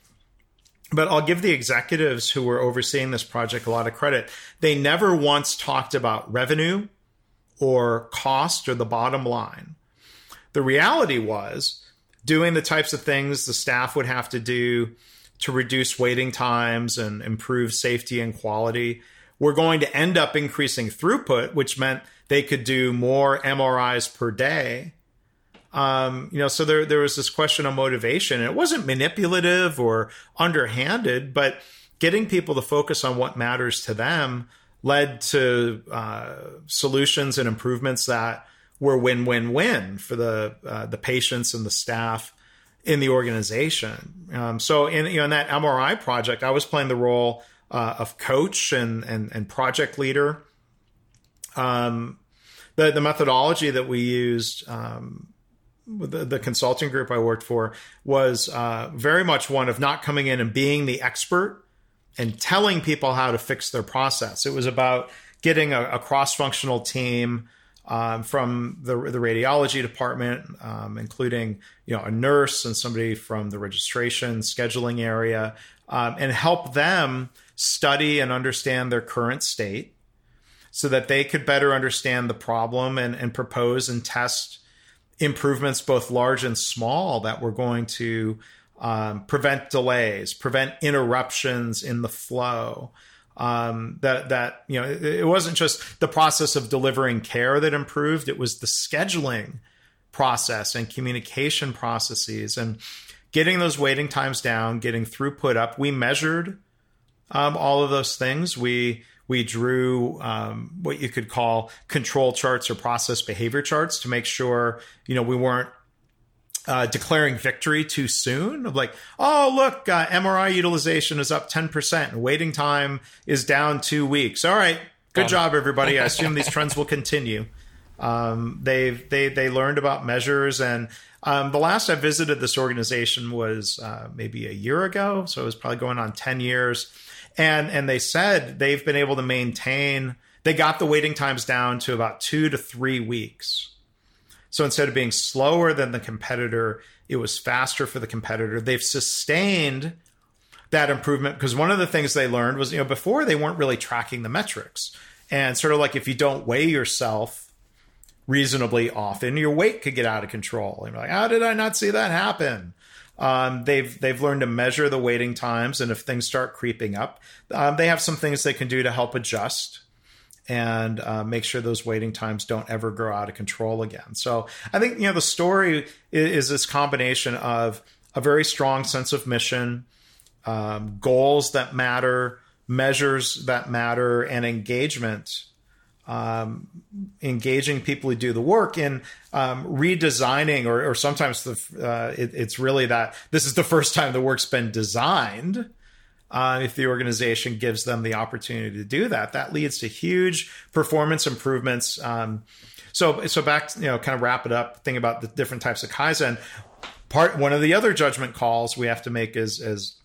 But I'll give the executives who were overseeing this project a lot of credit. They never once talked about revenue or cost or the bottom line. The reality was doing the types of things the staff would have to do to reduce waiting times and improve safety and quality were going to end up increasing throughput, which meant they could do more MRIs per day. Um, you know, so there there was this question of motivation, and it wasn't manipulative or underhanded, but getting people to focus on what matters to them led to uh, solutions and improvements that were win win win for the uh, the patients and the staff in the organization. Um, so in you know in that MRI project, I was playing the role uh, of coach and, and, and project leader. Um, the, the methodology that we used um, with the, the, consulting group I worked for was uh, very much one of not coming in and being the expert and telling people how to fix their process. It was about getting a, a cross functional team. Um, from the, the radiology department, um, including you know a nurse and somebody from the registration scheduling area, um, and help them study and understand their current state, so that they could better understand the problem and, and propose and test improvements, both large and small, that were going to um, prevent delays, prevent interruptions in the flow. Um, that that you know, it, it wasn't just the process of delivering care that improved; it was the scheduling process and communication processes and getting those waiting times down, getting throughput up. We measured um, all of those things. We we drew um, what you could call control charts or process behavior charts to make sure you know we weren't uh, declaring victory too soon of like oh look uh, mri utilization is up 10% and waiting time is down two weeks. All right good job everybody. I assume these trends will continue. Um, they've they they learned about measures and um, the last i visited this organization was uh, maybe a year ago so it was probably going on 10 years and and they said they've been able to maintain they got the waiting times down to about two to three weeks. So instead of being slower than the competitor it was faster for the competitor. They've sustained that improvement because one of the things they learned was you know before they weren't really tracking the metrics. And sort of like if you don't weigh yourself reasonably often your weight could get out of control. And you're like how did i not see that happen um, they've they've learned to measure the waiting times, and if things start creeping up, um, they have some things they can do to help adjust and uh, make sure those waiting times don't ever grow out of control again. So I think you know the story is, is this combination of a very strong sense of mission, um, goals that matter, measures that matter, and engagement um, engaging people who do the work in um, redesigning, or, or sometimes the, uh, it, it's really that this is the first time the work's been designed. Uh, if the organization gives them the opportunity to do that, that leads to huge performance improvements. Um, so, so back, you know, kind of wrap it up. Think about the different types of kaizen. Part one of the other judgment calls we have to make is is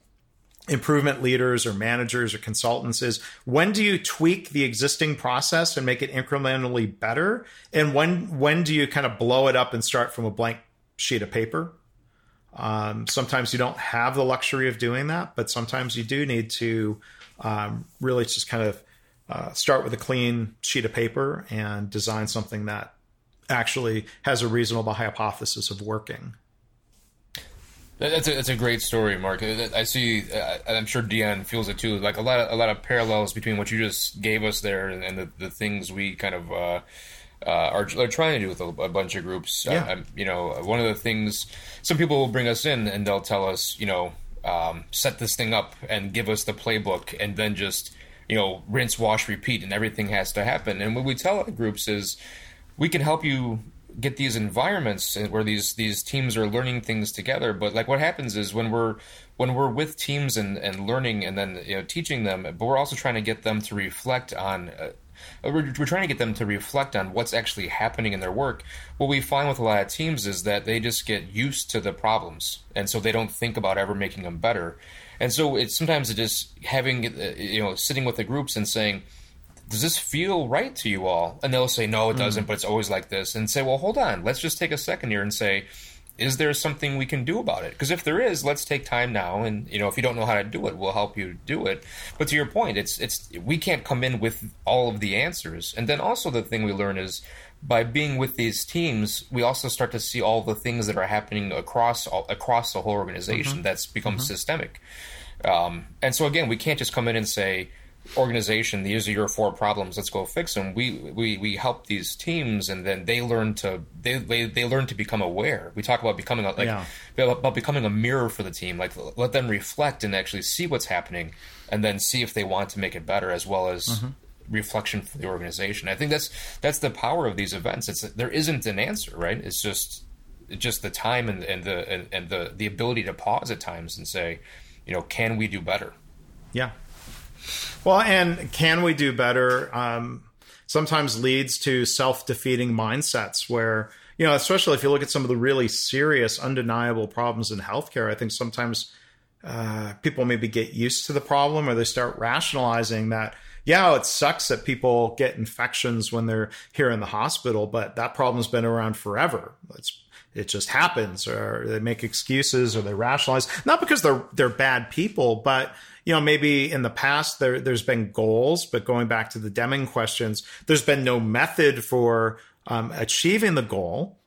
improvement leaders or managers or consultants is when do you tweak the existing process and make it incrementally better? And when when do you kind of blow it up and start from a blank sheet of paper? Um, sometimes you don't have the luxury of doing that but sometimes you do need to um, really just kind of uh, start with a clean sheet of paper and design something that actually has a reasonable hypothesis of working that's a, that's a great story, Mark. I see, uh, I'm sure Dion feels it too. Like a lot of a lot of parallels between what you just gave us there and, and the, the things we kind of uh, uh, are, are, trying to do with a, a bunch of groups. Yeah. you know, one of the things some people will bring us in and they'll tell us, you know, um, set this thing up and give us the playbook, and then just you know rinse, wash, repeat, and everything has to happen. And what we tell our groups is we can help you get these environments where these these teams are learning things together but like what happens is when we're when we're with teams and and learning and then you know teaching them but we're also trying to get them to reflect on uh, we're, we're trying to get them to reflect on what's actually happening in their work. What we find with a lot of teams is that they just get used to the problems, and so they don't think about ever making them better. And so it's sometimes it just having uh, you know sitting with the groups and saying, does this feel right to you all? And they'll say, no, it doesn't, mm. but it's always like this. And say, well, hold on, let's just take a second here and say, is there something we can do about it? Because if there is, let's take time now, and you know, if you don't know how to do it, we'll help you do it. But to your point, it's it's we can't come in with all of the answers. And then also the thing we learn is by being with these teams, we also start to see all the things that are happening across all, across the whole organization. Mm-hmm. That's become mm-hmm. systemic. Um, and so again, we can't just come in and say organization these are your four problems let's go fix them. We we we help these teams and then they learn to they they, they learn to become aware. We talk about becoming a, like yeah. about becoming a mirror for the team like let them reflect and actually see what's happening and then see if they want to make it better as well as mm-hmm. reflection for the organization. I think that's that's the power of these events. It's there isn't an answer right? It's just just the time and, and the and, and the the ability to pause at times and say you know can we do better? Yeah well, and can we do better? Um, sometimes leads to self defeating mindsets where, you know, especially if you look at some of the really serious, undeniable problems in healthcare, I think sometimes uh, people maybe get used to the problem or they start rationalizing that, yeah, it sucks that people get infections when they're here in the hospital, but that problem's been around forever. It's it just happens or they make excuses or they rationalize. Not because they're they're bad people but you know maybe in the past there there's been goals but going back to the deming questions there's been no method for um, achieving the goal.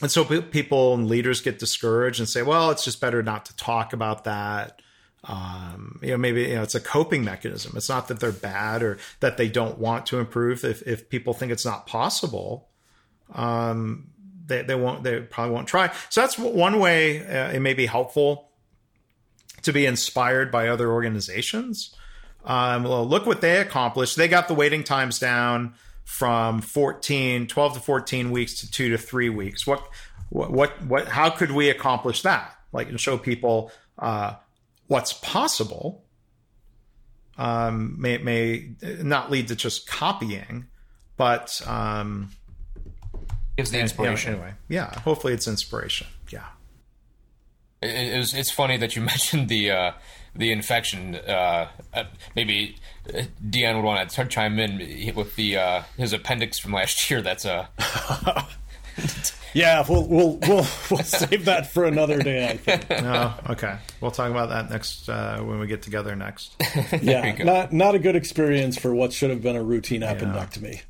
And so people and leaders get discouraged and say well it's just better not to talk about that. Um, you know maybe you know it's a coping mechanism. It's not that they're bad or that they don't want to improve. If, if people think it's not possible um, they, they won't they probably won't try. So that's one way uh, it may be helpful to be inspired by other organizations. Um, well look what they accomplished. They got the waiting times down from 14 12 to 14 weeks to 2 to 3 weeks. What what what, what how could we accomplish that? Like and show people uh, what's possible um, may may not lead to just copying but um, gives the inspiration. And, anyway, yeah. Hopefully, it's inspiration. Yeah. It, it was, it's funny that you mentioned the uh, the infection. Uh, uh, maybe uh, Dion would want to chime in with the uh, his appendix from last year. That's a. yeah, we'll we'll we'll we'll save that for another day. I think. No, okay, we'll talk about that next uh, when we get together next. yeah, not not a good experience for what should have been a routine appendectomy.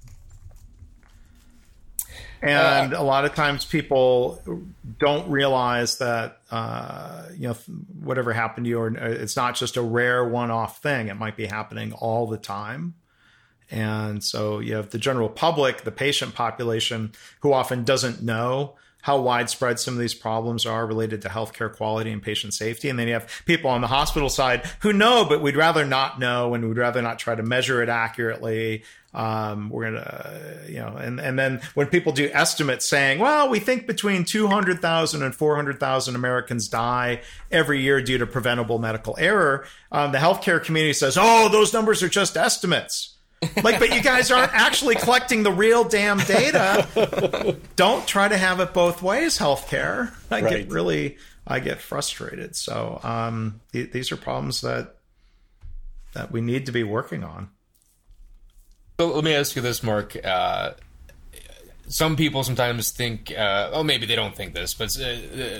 And uh, a lot of times people don't realize that, uh, you know, whatever happened to you, or uh, it's not just a rare one off thing. It might be happening all the time. And so you have the general public, the patient population, who often doesn't know how widespread some of these problems are related to healthcare quality and patient safety. And then you have people on the hospital side who know, but we'd rather not know and we'd rather not try to measure it accurately. Um, we're gonna, you know, and and then when people do estimates saying, well, we think between 200,000 and 400,000 Americans die every year due to preventable medical error, um, the healthcare community says, oh, those numbers are just estimates. Like, but you guys aren't actually collecting the real damn data. Don't try to have it both ways, healthcare. I right. get really, I get frustrated. So um, th- these are problems that that we need to be working on. So let me ask you this, Mark. Uh, some people sometimes think, uh, oh, maybe they don't think this, but uh,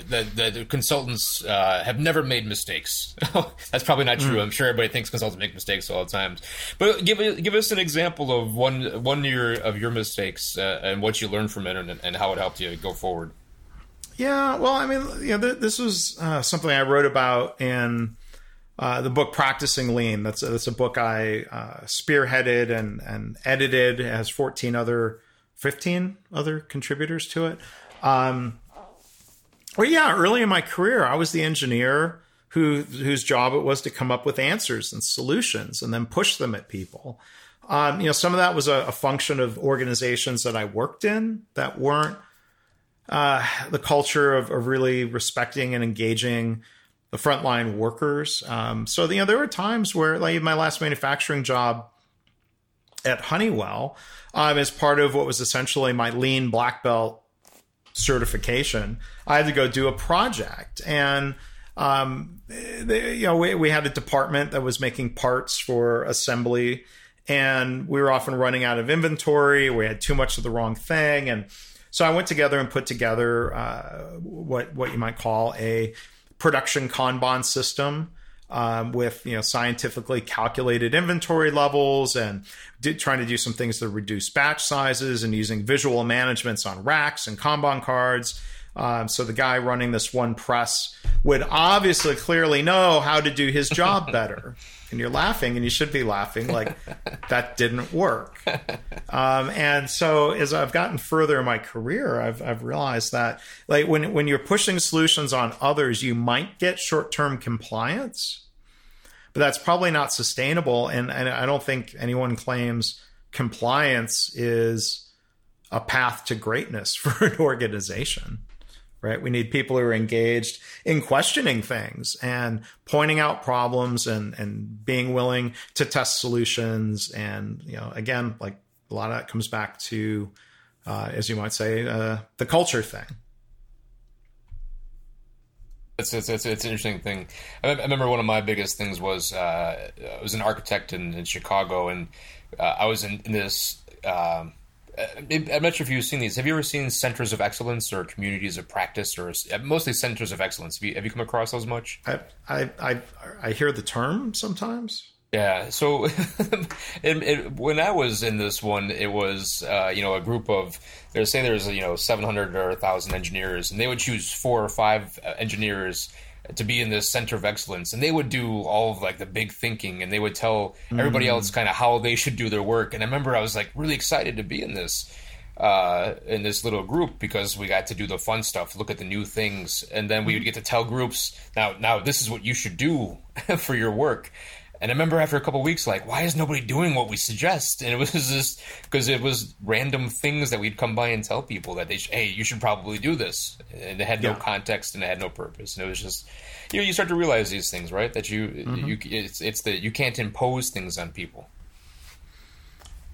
the, the, consultants uh, have never made mistakes. That's probably not true. Mm. I'm sure everybody thinks consultants make mistakes all the time. But give give us an example of one one year of your mistakes uh, and what you learned from it, and, and, how it helped you go forward. Yeah, well, I mean, you know, th- this was uh, something I wrote about in uh, the book Practicing Lean. That's a, that's a book I uh, spearheaded and and edited. It has fourteen other, fifteen other contributors to it. Um, well, yeah, early in my career, I was the engineer who whose job it was to come up with answers and solutions and then push them at people. Um, you know, some of that was a, a, function of organizations that I worked in that weren't uh, the culture of, of really respecting and engaging the frontline workers. Um, so you know there were times where, like my last manufacturing job at Honeywell, um, as part of what was essentially my lean black belt certification, I had to go do a project and. Um, they, you know, we, we had a department that was making parts for assembly, and we were often running out of inventory. We had too much of the wrong thing, and so I went together and put together uh, what what you might call a production Kanban system um, with you know scientifically calculated inventory levels and did, trying to do some things to reduce batch sizes and using visual managements on racks and Kanban cards. Um, so the guy running this one press would obviously clearly know how to do his job better and you're laughing and you should be laughing like that didn't work. Um, and so as i've gotten further in my career I've, I've realized that like when, when you're pushing solutions on others you might get short-term compliance but that's probably not sustainable. And, and i don't think anyone claims compliance is a path to greatness for an organization right? We need people who are engaged in questioning things and pointing out problems and and being willing to test solutions. And you know, again, like a lot of that comes back to, uh, as you might say, uh, the culture thing. It's, it's, it's, it's, an interesting thing. I, remember one of my biggest things was uh, I was an architect in, in Chicago, and uh, I was in, in this um, I'm not sure if you've seen these. Have you ever seen centers of excellence or communities of practice, or mostly centers of excellence? Have you, have you come across those much? I, I I I hear the term sometimes. Yeah. So, it, it, when I was in this one, it was uh, you know a group of there's say there's you know 700 or 1,000 engineers, and they would choose four or five uh, engineers to be in the center of excellence, and they would do all of like the big thinking, and they would tell everybody mm. else kind of how they should do their work. And I remember I was like really excited to be in this uh, in this little group because we got to do the fun stuff, look at the new things, and then we would get to tell groups now now this is what you should do for your work. And I remember after a couple weeks, like, why is nobody doing what we suggest? And it was just because it was random things that we'd come by and tell people that they, sh- hey, you should probably do this. And it had no context and it had no purpose. And it was just, you know, you start to realize these things, right? That you, mm-hmm. you, it's, it's that you can't impose things on people.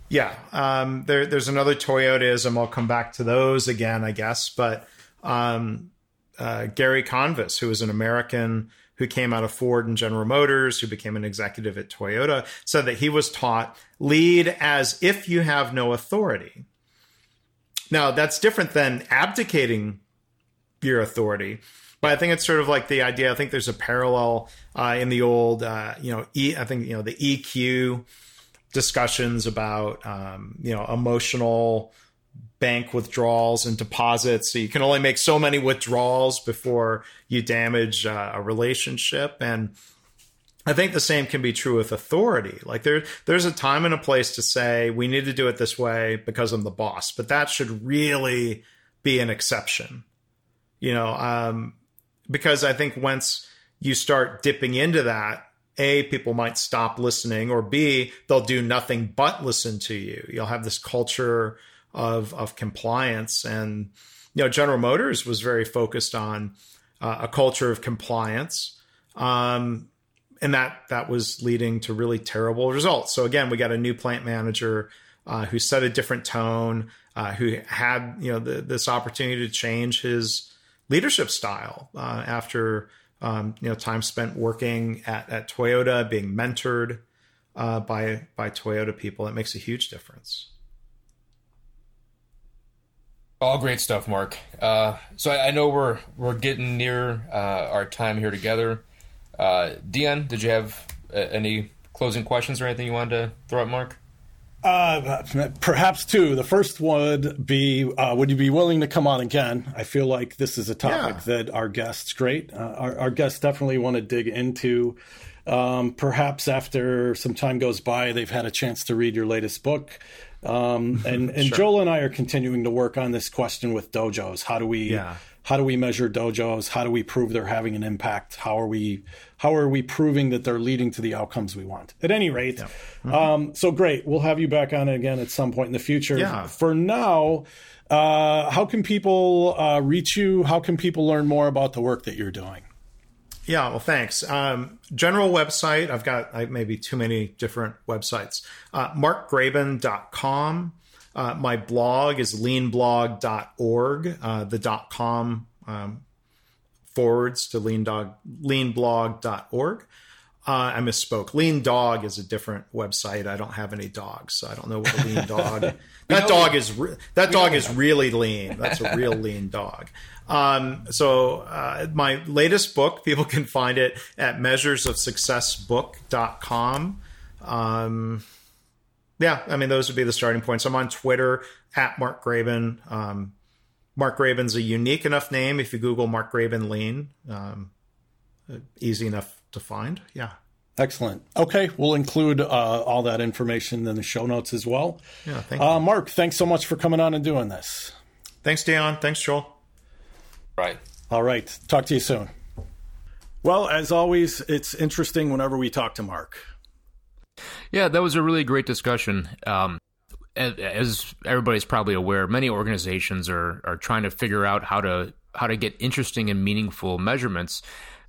Yeah, um, there, there's another Toyotaism. I'll come back to those again, I guess. But um, uh, Gary Convis, who is an American who came out of Ford and General Motors, who became an executive at Toyota, said that he was taught lead as if you have no authority. Now, that's different than abdicating your authority. But I think it's sort of like the idea. I think there's a parallel uh, in the old, uh, you know, e, I think you know the EQ discussions about um, you know emotional bank withdrawals and deposits. So you can only make so many withdrawals before you damage uh, a relationship. And I think the same can be true with authority. Like there, there's a time and a place to say we need to do it this way because I'm the boss, but that should really be an exception. You know, um, because I think once you start dipping into that, a people might stop listening, or b they'll do nothing but listen to you. You'll have this culture of of compliance. And you know, General Motors was very focused on uh, a culture of compliance. Um, and that that was leading to really terrible results. So again, we got a new plant manager uh, who set a different tone, uh, who had you know the, this opportunity to change his leadership style uh, after um, you know time spent working at, at Toyota, being mentored uh, by by Toyota people. It makes a huge difference. All great stuff, Mark. Uh, so I, I, know we're we're getting near uh, our time here together. Uh, Dion, did you have uh, any closing questions or anything you wanted to throw at Mark? Uh, perhaps two. The first would be, uh, would you be willing to come on again? I feel like this is a topic yeah. that our guests, great, uh, our, our, guests definitely want to dig into. Um, perhaps after some time goes by, they've had a chance to read your latest book. Um, and and sure. Joel and I are continuing to work on this question with dojos. How do we yeah. how do we measure dojos? How do we prove they're having an impact? How are we how are we proving that they're leading to the outcomes we want? At any rate, yeah. mm-hmm. um, so great. We'll have you back on again at some point in the future. Yeah. For now, uh, how can people uh, reach you? How can people learn more about the work that you're doing? Yeah, well, thanks. Um, general website, I've got I, maybe too many different websites. Uh, markgraban.com. Uh, my blog is leanblog.org. Uh, the dot com um, forwards to lean dog, leanblog.org. Uh, I misspoke. Lean Dog is a different website. I don't have any dogs, so I don't know what a lean dog. that dog is re- that dog is really lean. That's a real lean dog. Um, so uh, my latest book, people can find it at measuresofsuccessbook.com. Um, yeah, I mean, those would be the starting points. I'm on Twitter at Mark Graban. Um, Mark Graban's a unique enough name. If you Google Mark Graban Lean, um, easy enough to find. Yeah. Excellent. Okay, we'll include uh, all that information in the show notes as well. Yeah, thank uh, Mark, thanks so much for coming on and doing this. Thanks, Dion. Thanks, Joel. Right. All right. Talk to you soon. Well, as always, it's interesting whenever we talk to Mark. Yeah, that was a really great discussion. Um, as everybody's probably aware, many organizations are are trying to figure out how to how to get interesting and meaningful measurements.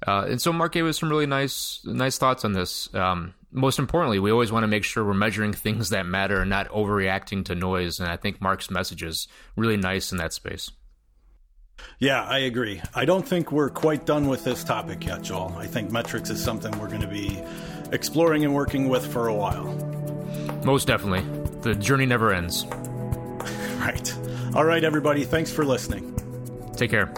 Uh, and so Mark gave us some really nice nice thoughts on this. Um, most importantly, we always want to make sure we're measuring things that matter and not overreacting to noise. And I think Mark's message is really nice in that space. Yeah, I agree. I don't think we're quite done with this topic yet, Joel. I think metrics is something we're going to be exploring and working with for a while. Most definitely. The journey never ends. right. All right, everybody. Thanks for listening. Take care.